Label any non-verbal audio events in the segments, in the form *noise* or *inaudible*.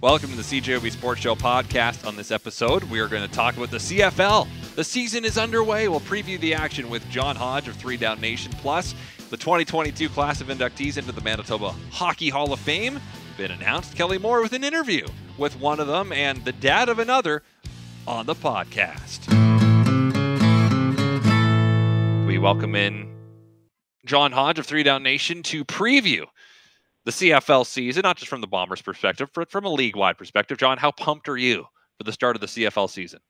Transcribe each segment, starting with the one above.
Welcome to the CJOB Sports Show podcast. On this episode, we are going to talk about the CFL. The season is underway. We'll preview the action with John Hodge of Three Down Nation Plus. The 2022 class of inductees into the Manitoba Hockey Hall of Fame been announced. Kelly Moore with an interview with one of them and the dad of another on the podcast. We welcome in John Hodge of Three Down Nation to preview the CFL season, not just from the Bombers' perspective, but from a league wide perspective. John, how pumped are you for the start of the CFL season?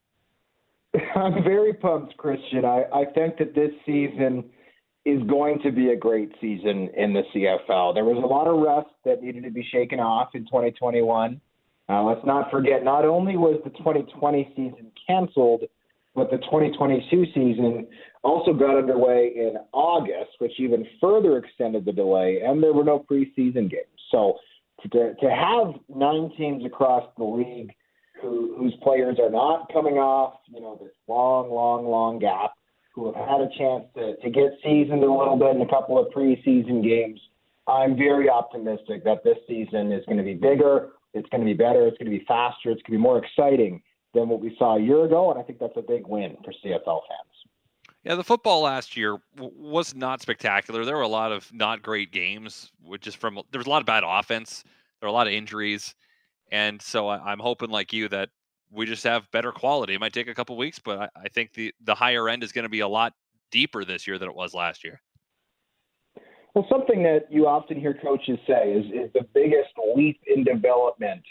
*laughs* I'm very pumped, Christian. I, I think that this season is going to be a great season in the CFL. There was a lot of rust that needed to be shaken off in 2021. Uh, let's not forget, not only was the 2020 season canceled, but the 2022 season also got underway in August, which even further extended the delay, and there were no preseason games. So to, to have nine teams across the league who, whose players are not coming off, you know, this long, long, long gap, who have had a chance to, to get seasoned a little bit in a couple of preseason games, I'm very optimistic that this season is going to be bigger, it's going to be better, it's going to be faster, it's going to be more exciting than what we saw a year ago, and I think that's a big win for CFL fans. Yeah, the football last year w- was not spectacular. There were a lot of not great games, which is from there was a lot of bad offense. There were a lot of injuries, and so I, am hoping, like you, that we just have better quality. It might take a couple weeks, but I, I think the the higher end is going to be a lot deeper this year than it was last year. Well, something that you often hear coaches say is, is the biggest leap in development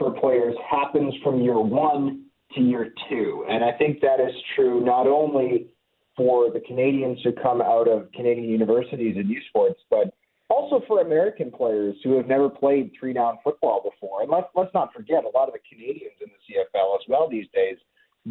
for players happens from year one to year two. And I think that is true not only for the Canadians who come out of Canadian universities and U Sports, but also for American players who have never played three down football before. And let's, let's not forget, a lot of the Canadians in the CFL as well these days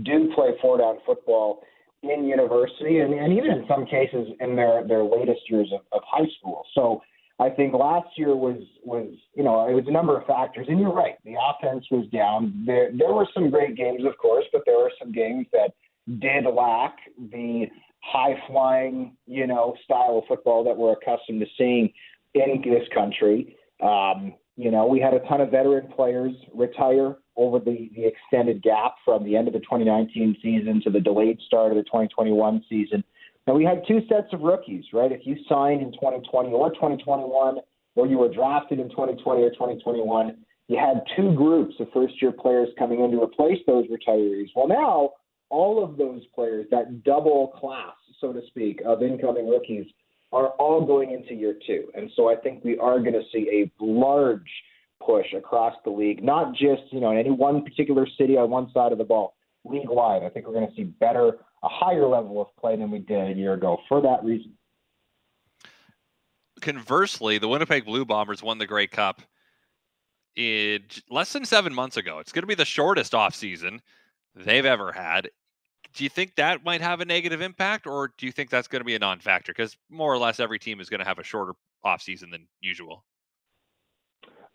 do play four down football in university and, and even in some cases in their, their latest years of, of high school. So I think last year was was you know it was a number of factors, and you're right. The offense was down. There there were some great games, of course, but there were some games that did lack the high flying you know style of football that we're accustomed to seeing in this country. Um, you know, we had a ton of veteran players retire over the, the extended gap from the end of the 2019 season to the delayed start of the 2021 season. Now we had two sets of rookies, right? If you signed in 2020 or 2021, or you were drafted in 2020 or 2021, you had two groups of first-year players coming in to replace those retirees. Well, now all of those players, that double class, so to speak, of incoming rookies, are all going into year two. And so I think we are going to see a large push across the league, not just you know in any one particular city on one side of the ball, league wide. I think we're going to see better a higher level of play than we did a year ago for that reason. Conversely, the Winnipeg Blue Bombers won the Grey Cup in less than seven months ago. It's going to be the shortest offseason they've ever had. Do you think that might have a negative impact, or do you think that's going to be a non factor? Because more or less every team is going to have a shorter offseason than usual.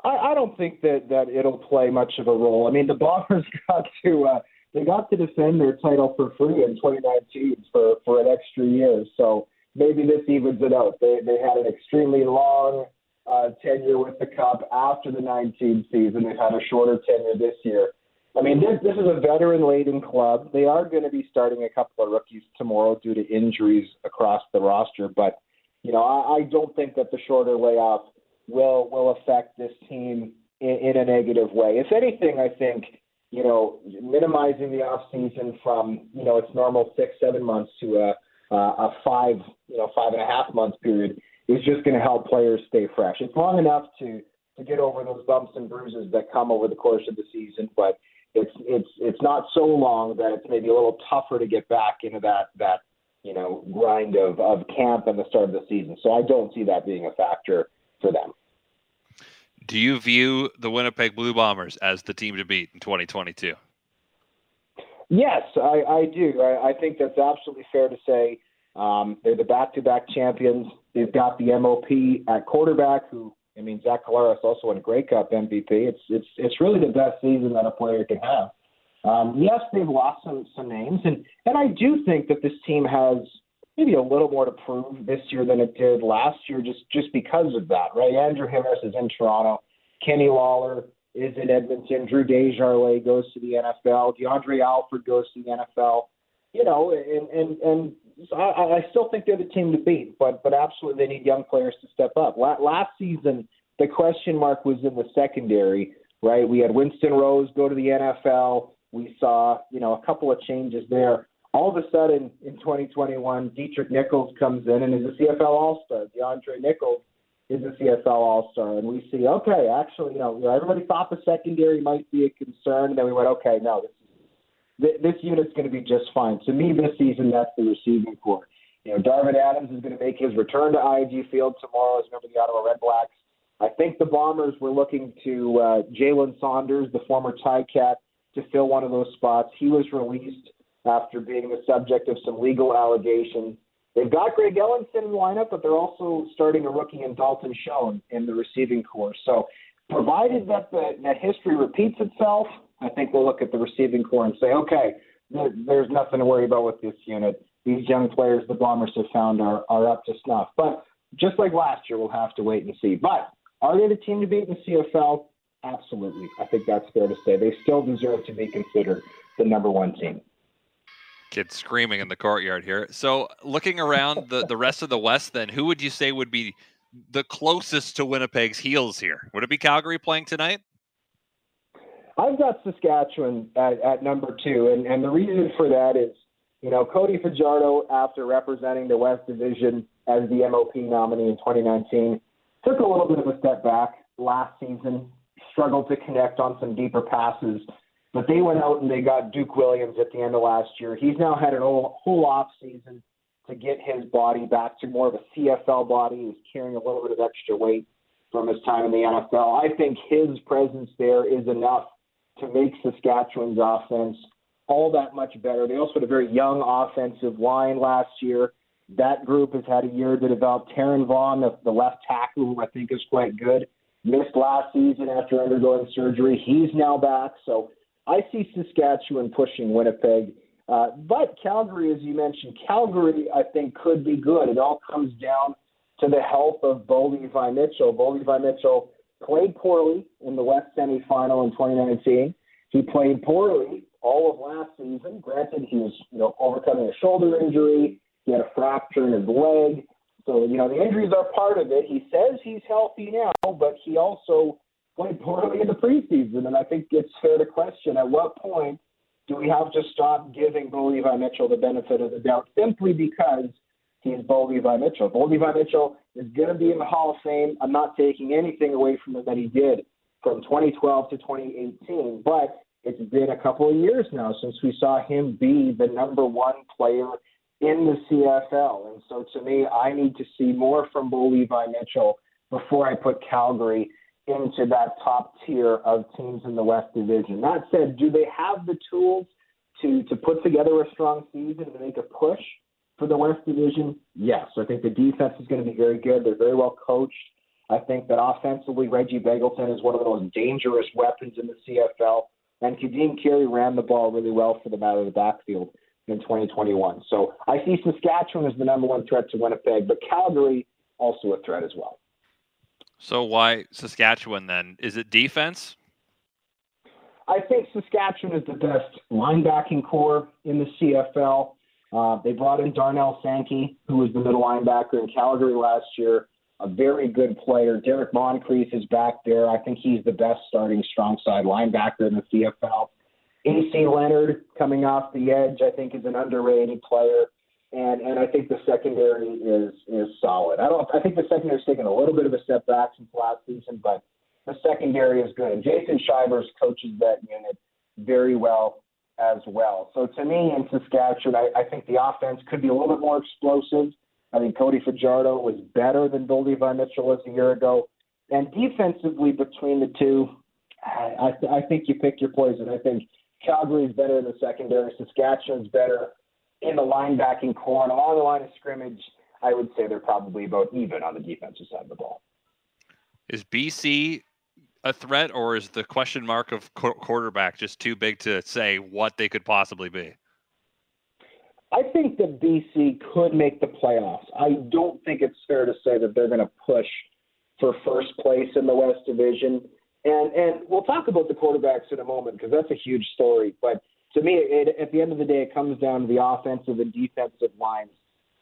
I, I, don't think that, that it'll play much of a role. I mean, the Bombers *laughs* got to. Uh, they got to defend their title for free in 2019 for, for an extra year. So maybe this evens it out. They, they had an extremely long uh, tenure with the Cup after the 19 season. They've had a shorter tenure this year. I mean, this, this is a veteran laden club. They are going to be starting a couple of rookies tomorrow due to injuries across the roster. But, you know, I, I don't think that the shorter layoff will will affect this team in, in a negative way. If anything, I think you know, minimizing the off season from you know its normal six seven months to a a five you know five and a half month period is just going to help players stay fresh. It's long enough to to get over those bumps and bruises that come over the course of the season, but it's it's it's not so long that it's maybe a little tougher to get back into that that you know grind of of camp and the start of the season. So I don't see that being a factor for them. Do you view the Winnipeg Blue Bombers as the team to beat in 2022? Yes, I, I do. I, I think that's absolutely fair to say. Um, they're the back-to-back champions. They've got the MOP at quarterback, who I mean, Zach Collaros also won a Grey Cup MVP. It's it's it's really the best season that a player can have. Um, yes, they've lost some some names, and and I do think that this team has maybe a little more to prove this year than it did last year, just just because of that, right? Andrew Harris is in Toronto. Kenny Lawler is in Edmonton. Drew Desjarlais goes to the NFL. DeAndre Alford goes to the NFL. You know, and and and I, I still think they're the team to beat, but but absolutely they need young players to step up. Last season, the question mark was in the secondary, right? We had Winston Rose go to the NFL. We saw, you know, a couple of changes there. All of a sudden, in 2021, Deatrick Nichols comes in and is a CFL All-Star. DeAndre Nichols is a CFL All-Star, and we see, okay, actually, you know, everybody thought the secondary might be a concern, and then we went, okay, no, this is, this unit's going to be just fine. To me, this season, that's the receiving corps. You know, Darvin Adams is going to make his return to IG Field tomorrow as member of the Ottawa Redblacks. I think the Bombers were looking to uh, Jalen Saunders, the former Cat, to fill one of those spots. He was released after being the subject of some legal allegations. They've got Greg Ellingson in the lineup, but they're also starting a rookie in Dalton Schoen in the receiving corps. So, provided that the, that history repeats itself, I think we'll look at the receiving corps and say, okay, there, there's nothing to worry about with this unit. These young players the Bombers have found are, are up to snuff. But just like last year, we'll have to wait and see. But are they the team to beat in the CFL? Absolutely. I think that's fair to say. They still deserve to be considered the number one team. Kids screaming in the courtyard here. So, looking around the, the rest of the West, then, who would you say would be the closest to Winnipeg's heels here? Would it be Calgary playing tonight? I've got Saskatchewan at, at number two, and, and the reason for that is, you know, Cody Fajardo, after representing the West Division as the MOP nominee in 2019, took a little bit of a step back last season struggled to connect on some deeper passes. But they went out and they got Duke Williams at the end of last year. He's now had a whole, whole off season to get his body back to more of a CFL body. He's carrying a little bit of extra weight from his time in the NFL. I think his presence there is enough to make Saskatchewan's offense all that much better. They also had a very young offensive line last year. That group has had a year to develop. Taran Vaughn, the, the left tackle, who I think is quite good missed last season after undergoing surgery. He's now back. So I see Saskatchewan pushing Winnipeg. Uh, but Calgary, as you mentioned, Calgary, I think, could be good. It all comes down to the health of Bo Levi Mitchell. Bo Levi Mitchell played poorly in the West semifinal in 2019. He played poorly all of last season. Granted, he was you know overcoming a shoulder injury. He had a fracture in his leg. So, you know, the injuries are part of it. He says he's healthy now, but he also played poorly in the preseason. And I think it's fair to question at what point do we have to stop giving Bo Levi Mitchell the benefit of the doubt simply because he's Bo Levi Mitchell? Bo Levi Mitchell is going to be in the Hall of Fame. I'm not taking anything away from him that he did from 2012 to 2018, but it's been a couple of years now since we saw him be the number one player in the CFL. And so to me, I need to see more from Bo Levi Mitchell before I put Calgary into that top tier of teams in the West Division. That said, do they have the tools to to put together a strong season to make a push for the West Division? Yes. I think the defense is going to be very good. They're very well coached. I think that offensively, Reggie Begelton is one of the most dangerous weapons in the CFL. And Kadeem Carey ran the ball really well for them out of the backfield in 2021. So I see Saskatchewan as the number one threat to Winnipeg, but Calgary also a threat as well. So why Saskatchewan then? Is it defense? I think Saskatchewan is the best linebacking core in the CFL. Uh, they brought in Darnell Sankey, who was the middle linebacker in Calgary last year, a very good player. Derrick Moncrief is back there. I think he's the best starting strong side linebacker in the CFL. AC Leonard coming off the edge, I think, is an underrated player, and and I think the secondary is is solid. I don't. I think the secondary is taking a little bit of a step back since last season, but the secondary is good. And Jason Shivers coaches that unit very well as well. So to me, in Saskatchewan, I, I think the offense could be a little bit more explosive. I think Cody Fajardo was better than Bo Levi Mitchell was a year ago. And defensively, between the two, I, I think you pick your poison. I think Calgary's better in the secondary. Saskatchewan's better in the linebacking corps. And along the line of scrimmage, I would say they're probably about even on the defensive side of the ball. Is BC a threat, or is the question mark of quarterback just too big to say what they could possibly be? I think that BC could make the playoffs. I don't think it's fair to say that they're going to push for first place in the West Division. And and we'll talk about the quarterbacks in a moment because that's a huge story. But to me, it, at the end of the day, it comes down to the offensive and defensive lines.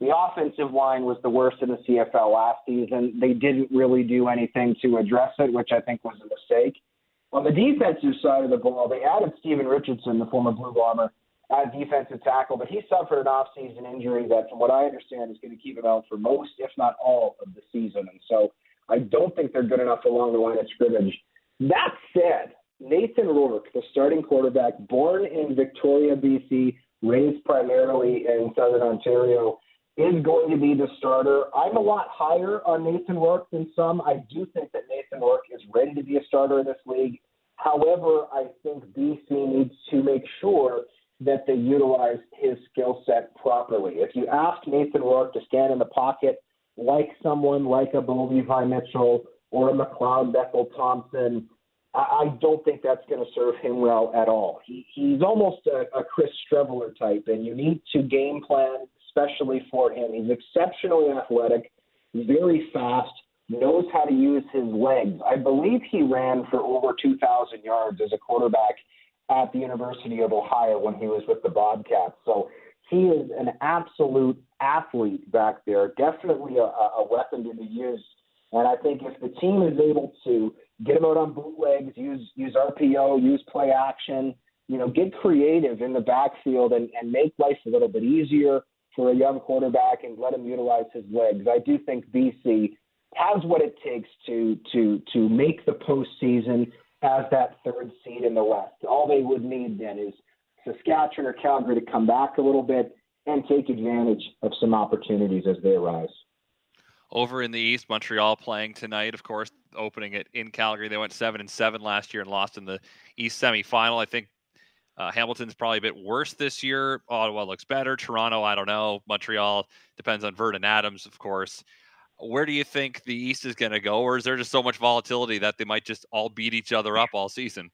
The offensive line was the worst in the CFL last season. They didn't really do anything to address it, which I think was a mistake. On the defensive side of the ball, they added Steven Richardson, the former Blue Bomber, at defensive tackle, but he suffered an off-season injury that, from what I understand, is going to keep him out for most, if not all, of the season. And so I don't think they're good enough along the line of scrimmage. That said, Nathan Rourke, the starting quarterback, born in Victoria, BC, raised primarily in Southern Ontario, is going to be the starter. I'm a lot higher on Nathan Rourke than some. I do think that Nathan Rourke is ready to be a starter in this league. However, I think BC needs to make sure that they utilize his skill set properly. If you ask Nathan Rourke to stand in the pocket like someone like a Bo Levi Mitchell or a McLeod Bethel Thompson, I don't think that's going to serve him well at all. He, he's almost a, a Chris Streveler type, and you need to game plan especially for him. He's exceptionally athletic, very fast, knows how to use his legs. I believe he ran for over 2,000 yards as a quarterback at the University of Ohio when he was with the Bobcats. So he is an absolute athlete back there, definitely a, a weapon to be used. And I think if the team is able to get him out on bootlegs, use use RPO, use play action, you know, get creative in the backfield and, and make life a little bit easier for a young quarterback and let him utilize his legs. I do think BC has what it takes to to to make the postseason as that third seed in the West. All they would need then is Saskatchewan or Calgary to come back a little bit and take advantage of some opportunities as they arise. Over in the East, Montreal playing tonight, of course, opening it in Calgary. They went seven and seven last year and lost in the East semifinal. I think uh, Hamilton's probably a bit worse this year. Ottawa looks better. Toronto, I don't know. Montreal depends on Vernon Adams, of course. Where do you think the East is going to go, or is there just so much volatility that they might just all beat each other up all season?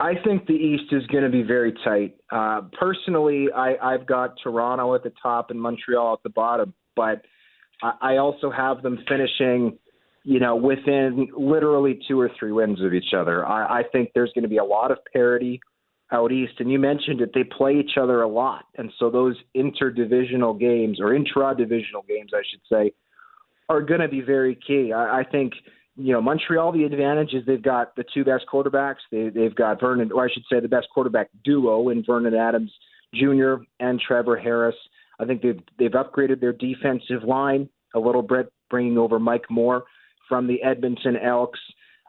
I think the East is going to be very tight. Uh, personally, I, I've got Toronto at the top and Montreal at the bottom, but I, also have them finishing you know, within literally two or three wins of each other. I, I think there's going to be a lot of parity out east. And you mentioned it, they play each other a lot. And so those interdivisional games, or intra divisional games, I should say, are going to be very key. I, I think, you know, Montreal, the advantage is they've got the two best quarterbacks. They, they've got Vernon, or I should say, the best quarterback duo in Vernon Adams Jr. and Trevor Harris. I think they've they've upgraded their defensive line a little bit, bringing over Mike Moore from the Edmonton Elks.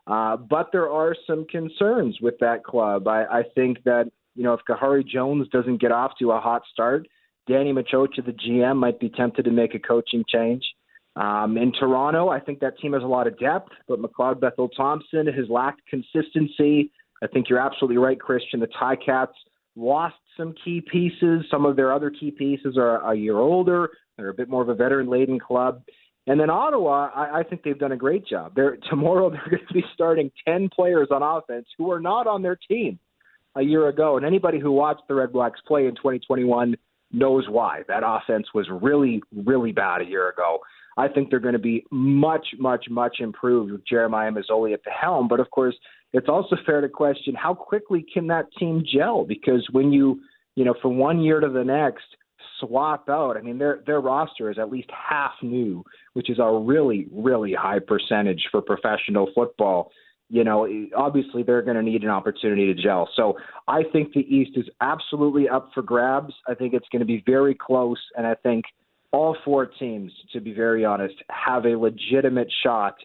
Uh, but there are some concerns with that club. I, I think that, you know, if Khari Jones doesn't get off to a hot start, Danny Maciocia, the GM, might be tempted to make a coaching change. Um, in Toronto, I think that team has a lot of depth, but McLeod Bethel Thompson has lacked consistency. I think you're absolutely right, Christian. The Ticats lost some key pieces. Some of their other key pieces are a year older. They're a bit more of a veteran laden club. And then Ottawa, I, I think they've done a great job. They're *laughs* tomorrow they're going to be starting ten players on offense who are not on their team a year ago. And anybody who watched the Red Blacks play in 2021 knows why. That offense was really, really bad a year ago. I think they're going to be much, much, much improved with Jeremiah Masoli at the helm. But of course, it's also fair to question how quickly can that team gel? Because when you, you know, from one year to the next, swap out. I mean, their their roster is at least half new, which is a really really high percentage for professional football. You know, obviously they're going to need an opportunity to gel. So I think the East is absolutely up for grabs. I think it's going to be very close, and I think all four teams, to be very honest, have a legitimate shot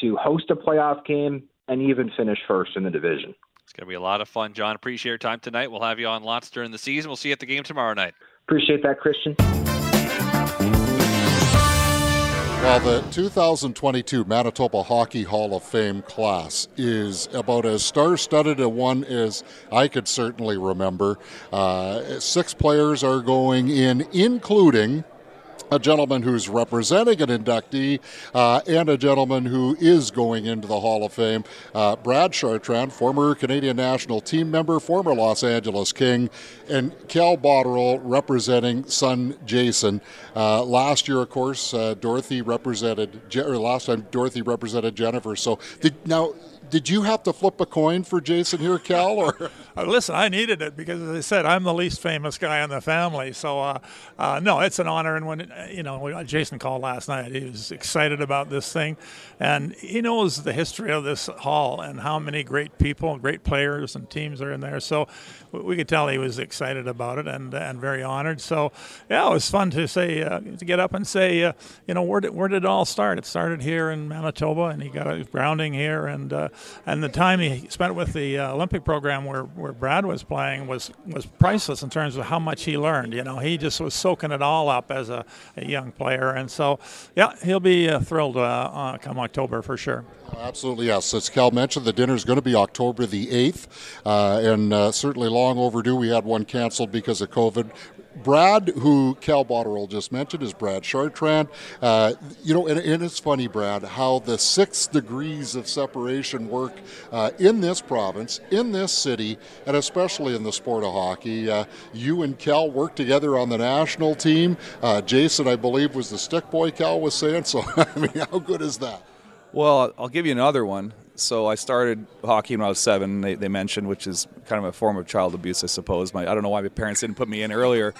to host a playoff game and even finish first in the division. It's going to be a lot of fun, John. Appreciate your time tonight. We'll have you on lots during the season. We'll see you at the game tomorrow night. Appreciate that, Christian. Well, the 2022 Manitoba Hockey Hall of Fame class is about as star studded a one as I could certainly remember. Uh, six players are going in, including a gentleman who's representing an inductee uh, and a gentleman who is going into the Hall of Fame. Uh, Brad Chartrand, former Canadian national team member, former Los Angeles King, and Cal Botterill representing son Jason. Uh, last year, of course, uh, Dorothy represented, or last time Dorothy represented Jennifer. So now did you have to flip a coin for Jason here, Cal? Or *laughs* uh, listen, I needed it because, as I said, I'm the least famous guy in the family. So, uh, uh, no, it's an honor. And when uh, you know, Jason called last night, he was excited about this thing, and he knows the history of this hall and how many great people, great players, and teams are in there. So, we could tell he was excited about it and and very honored. So, yeah, it was fun to say uh, to get up and say, uh, you know, where did where did it all start? It started here in Manitoba, and he got a grounding here and and the time he spent with the uh, Olympic program where, where Brad was playing was was priceless in terms of how much he learned. You know, he just was soaking it all up as a, a young player, and so yeah, he'll be uh, thrilled uh, come October for sure. Absolutely, yes. As Cal mentioned, the dinner is going to be October the 8th, uh, and uh, certainly long overdue. We had one canceled because of COVID. Brad, who Cal Botterill just mentioned, is Brad Chartrand. Uh, you know, and, and, it's funny, Brad, how the six degrees of separation work uh, in this province, in this city, and especially in the sport of hockey. Uh, you and Cal worked together on the national team. Uh, Jason, I believe, was the stick boy, Cal was saying. So, *laughs* I mean, how good is that? Well, I'll give you another one. So I started hockey when I was seven. They, they, mentioned, which is kind of a form of child abuse, I suppose. My, I don't know why my parents didn't put me in earlier,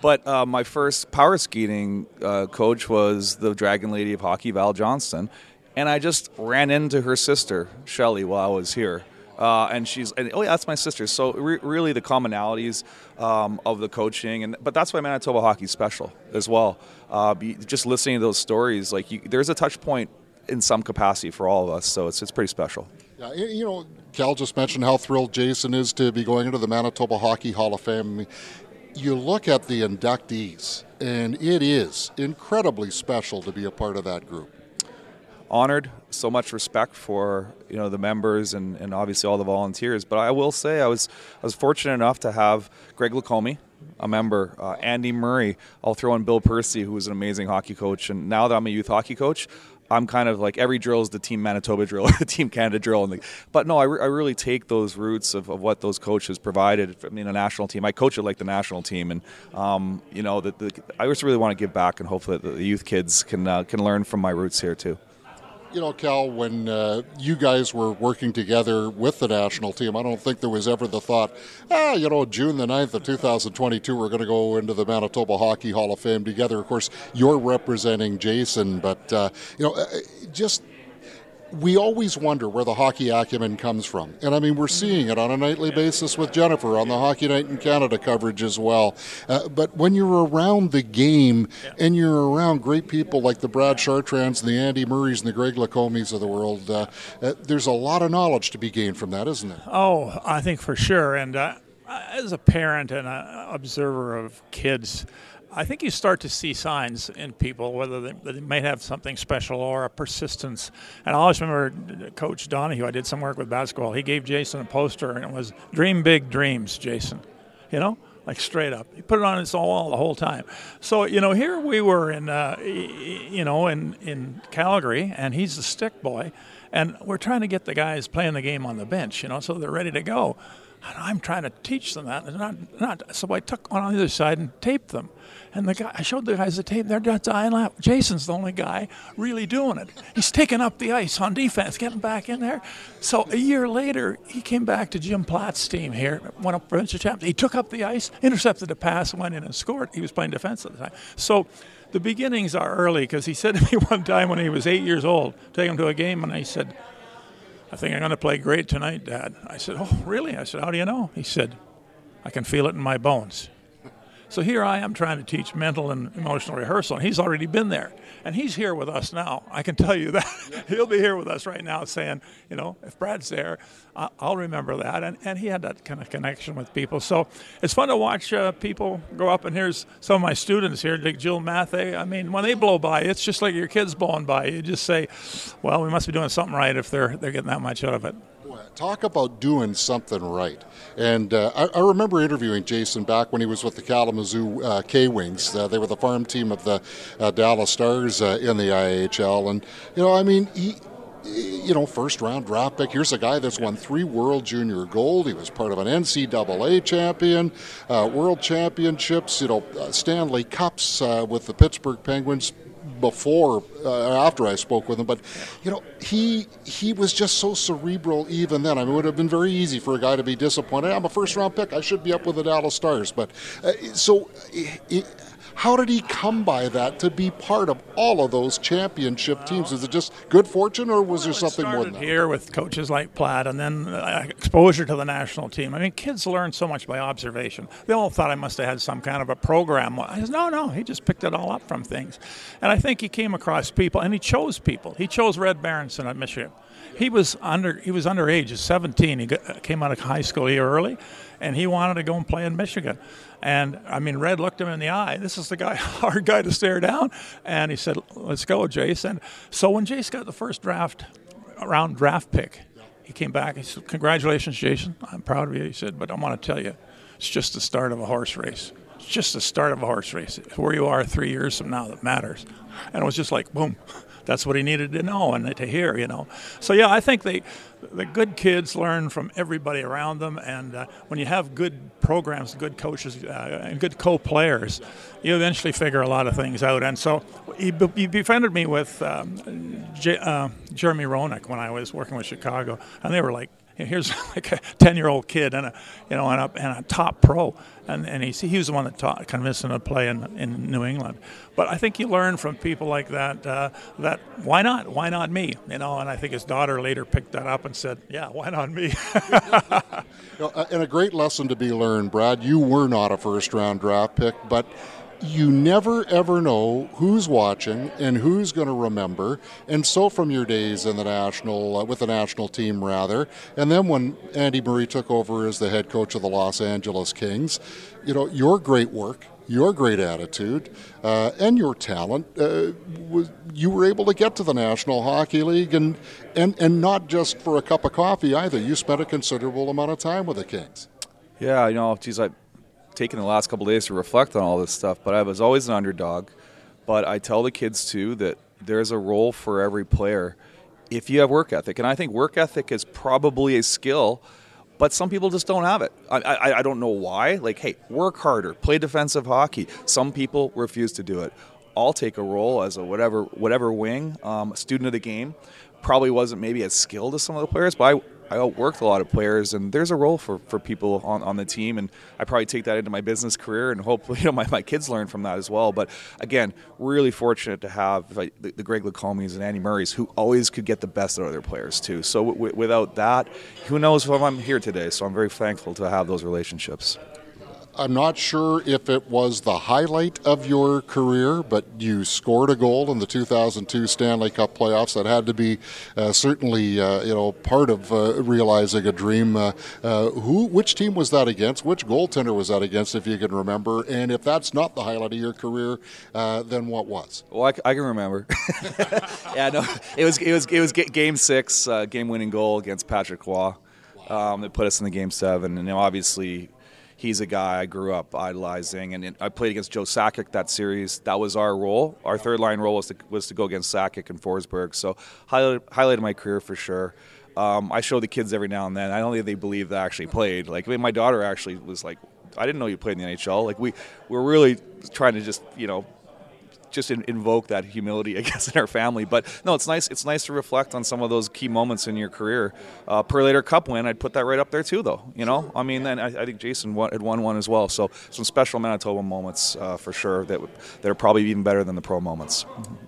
but uh, my first power skating uh, coach was the Dragon Lady of Hockey, Val Johnston, and I just ran into her sister Shelly while I was here. Uh, and she's and, oh yeah, that's my sister. So re- really, the commonalities um, of the coaching, and but that's why Manitoba hockey is special as well. Uh, just listening to those stories, like you, there's a touch point in some capacity for all of us. So it's, it's pretty special. Yeah, you know, Cal just mentioned how thrilled Jason is to be going into the Manitoba Hockey Hall of Fame. You look at the inductees, and it is incredibly special to be a part of that group. Honored, so much respect for you know the members and, and obviously all the volunteers. But I will say I was I was fortunate enough to have Greg Lacombe, a member, uh, Andy Murray. I'll throw in Bill Percy, who was an amazing hockey coach, and now that I'm a youth hockey coach, I'm kind of like every drill is the Team Manitoba drill or the Team Canada drill. And the, but no, I, re- I really take those roots of, of what those coaches provided. I mean, a national team. I coach it like the national team, and um, you know, the, the, I just really want to give back and hopefully the, the youth kids can uh, can learn from my roots here too you know, Cal, when uh, you guys were working together with the national team, I don't think there was ever the thought, ah, you know, June the 9th of 2022, we're going to go into the Manitoba Hockey Hall of Fame together. Of course, you're representing Jason, but, uh, you know, uh, just we always wonder where the hockey acumen comes from. And I mean, we're seeing it on a nightly basis with Jennifer on the Hockey Night in Canada coverage as well. Uh, but when you're around the game and you're around great people like the Brad Chartrands and the Andy Murrays and the Greg Lacombes of the world, uh, uh, there's a lot of knowledge to be gained from that, isn't there? Oh, I think for sure. And uh, as a parent and an observer of kids, I think you start to see signs in people, whether they, they, may have something special or a persistence. And I always remember Coach Donahue, I did some work with basketball. He gave Jason a poster, and it was Dream Big Dreams, Jason. You know? Like straight up, he put it on his wall the whole time. So you know, here we were in, uh, you know, in in Calgary, and he's the stick boy, and we're trying to get the guys playing the game on the bench, you know, so they're ready to go. And I'm trying to teach them that, not, not. So I took one on the other side and taped them. And the guy, I showed the guys the tape. They're dying laugh. Jason's the only guy really doing it. He's taking up the ice on defense, getting back in there. So a year later, he came back to Jim Platt's team here, won a provincial championship. He took up the ice, intercepted a pass, went in and scored. He was playing defense at the time. So the beginnings are early because he said to me *laughs* one time when he was eight years old, take him to a game, and I said, I think I'm going to play great tonight, Dad. I said, Oh, really? I said, How do you know? He said, I can feel it in my bones. So here I am trying to teach mental and emotional rehearsal, and he's already been there. And he's here with us now. I can tell you *laughs* that. He'll be here with us right now saying, you know, if Brad's there, I'll remember that. And, and he had that kind of connection with people. So it's fun to watch uh, people grow up. And here's some of my students here, like Jill Mathay. I mean, when they blow by, it's just like your kids blowing by. You just say, well, we must be doing something right if they're, they're getting that much out of it talk about doing something right. And uh, I, I, remember interviewing Jason back when he was with the Kalamazoo uh, K Wings. Uh, they were the farm team of the uh, Dallas Stars uh, in the IHL. And, you know, I mean, he. You know, first round draft pick. Here's a guy that's won three World Junior Gold. He was part of an NCAA champion, uh, World Championships. You know, Stanley Cups with the Pittsburgh Penguins before uh, after I spoke with him, but you know he he was just so cerebral even then. I mean, it would have been very easy for a guy to be disappointed. I'm a first round pick. I should be up with the Dallas Stars, but uh, so. It, how did he come by that to be part of all of those championship teams? Is it just good fortune, or was there something more than that? Here with coaches like Platt, and then uh, exposure to the national team. I mean, kids learn so much by observation. They all thought I must have had some kind of a program. I said, no, no, he just picked it all up from things, and I think he came across people, and he chose people. He chose Red Berenson at Michigan. He was under he was underage, he's 17. He got, came out of high school a year early, and he wanted to go and play in Michigan. And I mean, Red looked him in the eye. This is the guy, *laughs* hard guy to stare down. And he said, "Let's go, Jace." And so when Jace got the first draft round draft pick, he came back. He said, "Congratulations, Jason. I'm proud of you." He said, "But I want to tell you, it's just the start of a horse race. It's just the start of a horse race. It's where you are three years from now that matters." And it was just like boom that's what he needed to know and to hear, you know. So yeah, I think they, the good kids learn from everybody around them, and uh, when you have good programs, good coaches, uh, and good co-players, you eventually figure a lot of things out. And so he, he befriended me with um, J, uh, Jeremy Roenick when I was working with Chicago, and they were like here's *laughs* like a 10 year old kid and a you know and a, and a top pro. And, and he, he was the one that taught, convinced him to play in, in New England. But I think you learn from people like that uh, that why not? Why not me? You know and I think his daughter later picked that up and said yeah why not me? *laughs* You know, and a great lesson to be learned Brad. You were not a first round draft pick but you never ever know who's watching and who's going to remember. And so, from your days in the national, uh, with the national team, rather, and then when Andy Murray took over as the head coach of the Los Angeles Kings, you know, your great work, your great attitude, uh, and your talent, uh, you were able to get to the National Hockey League, and, and and not just for a cup of coffee either. You spent a considerable amount of time with the Kings. Yeah, you know, geez, I taken the last couple days to reflect on all this stuff, but I was always an underdog. But I tell the kids too that there's a role for every player if you have work ethic. And I think work ethic is probably a skill, but some people just don't have it. I, I, I don't know why. Like, hey, work harder, play defensive hockey. Some people refuse to do it. I'll take a role as a whatever whatever wing, um, student of the game. Probably wasn't maybe as skilled as some of the players, but I, I outworked a lot of players, and there's a role for, for people on, on the team, and I probably take that into my business career, and hopefully *laughs* you know my, my kids learn from that as well. But again, really fortunate to have the, the Greg Lacombes and Andy Murray's who always could get the best out of their players too. So w- without that, who knows if I'm here today? So I'm very thankful to have those relationships. I'm not sure if it was the highlight of your career, but you scored a goal in the 2002 Stanley Cup playoffs. That had to be uh, certainly, uh, you know, part of uh, realizing a dream. Uh, uh, who, which team was that against? Which goaltender was that against, if you can remember? And if that's not the highlight of your career, uh, then what was? Well, I, I can remember. *laughs* yeah, no, it was it was it was game six, game-winning goal against Patrick Roy. Um, that put us in the game seven, and you know, obviously he's a guy I grew up idolizing, and I played against Joe Sakic that series. That was our role. Our third line role was to, was to go against Sakic and Forsberg. So highlighted, highlighted my career for sure. Um, I show the kids every now and then. I don't think they believe that I actually played. Like I mean, my daughter actually was like, "I didn't know you played in the NHL." Like we we're really trying to just you know just in, invoke that humility, I *laughs* guess, in our family. But no, it's nice. It's nice to reflect on some of those key moments in your career. Uh, Perlator Cup win, I'd put that right up there too, though. You know, I mean, then I, I think Jason won, had won one as well. So some special Manitoba moments uh, for sure that that are probably even better than the pro moments.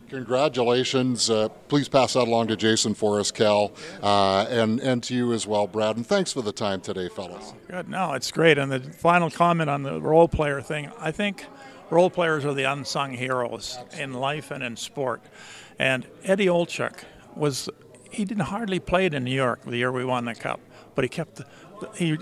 Congratulations! Uh, please pass that along to Jason for us, Cal, uh, and and to you as well, Brad. And thanks for the time today, fellas. Good. No, it's great. And the final comment on the role player thing, I think role players are the unsung heroes in life and in sport. And Eddie Olczyk was he didn't hardly play it in New York the year we won the cup, but he kept he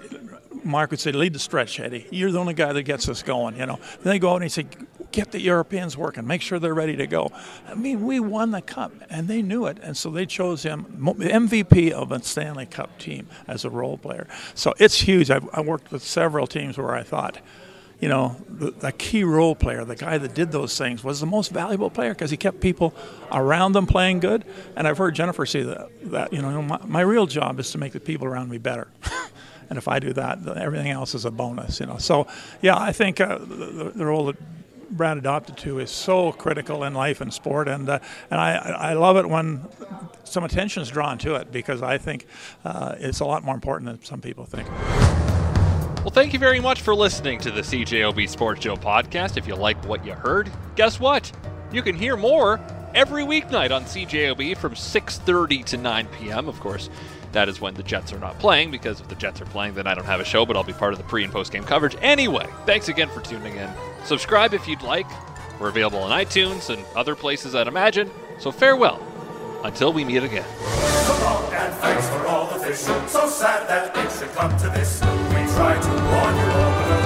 Mark would say, lead the stretch, Eddie. You're the only guy that gets us going, you know. Then they go out and he said, get the Europeans working, make sure they're ready to go. I mean, we won the cup, and they knew it, and so they chose him MVP of a Stanley Cup team as a role player. So it's huge. I've, I worked with several teams where I thought, you know, the, the, key role player, the guy that did those things, was the most valuable player because he kept people around them playing good. And I've heard Jennifer say that, that you know, my, my real job is to make the people around me better. *laughs* and if I do that, everything else is a bonus, you know. So, yeah, I think uh, the, the, role that Brad adopted to is so critical in life and sport, and uh, and I, I love it when some attention is drawn to it because I think uh, it's a lot more important than some people think. Well, thank you very much for listening to the CJOB Sports Show podcast. If you like what you heard, guess what? You can hear more every weeknight on CJOB from 6:30 to 9 p.m. Of course, that is when the Jets are not playing because if the Jets are playing, then I don't have a show, but I'll be part of the pre and post game coverage anyway. Thanks again for tuning in. Subscribe if you'd like. We're available on iTunes and other places I'd imagine. So farewell until we meet again. And thanks for all the fish. So sad that it should come to this. Try to warn you all, but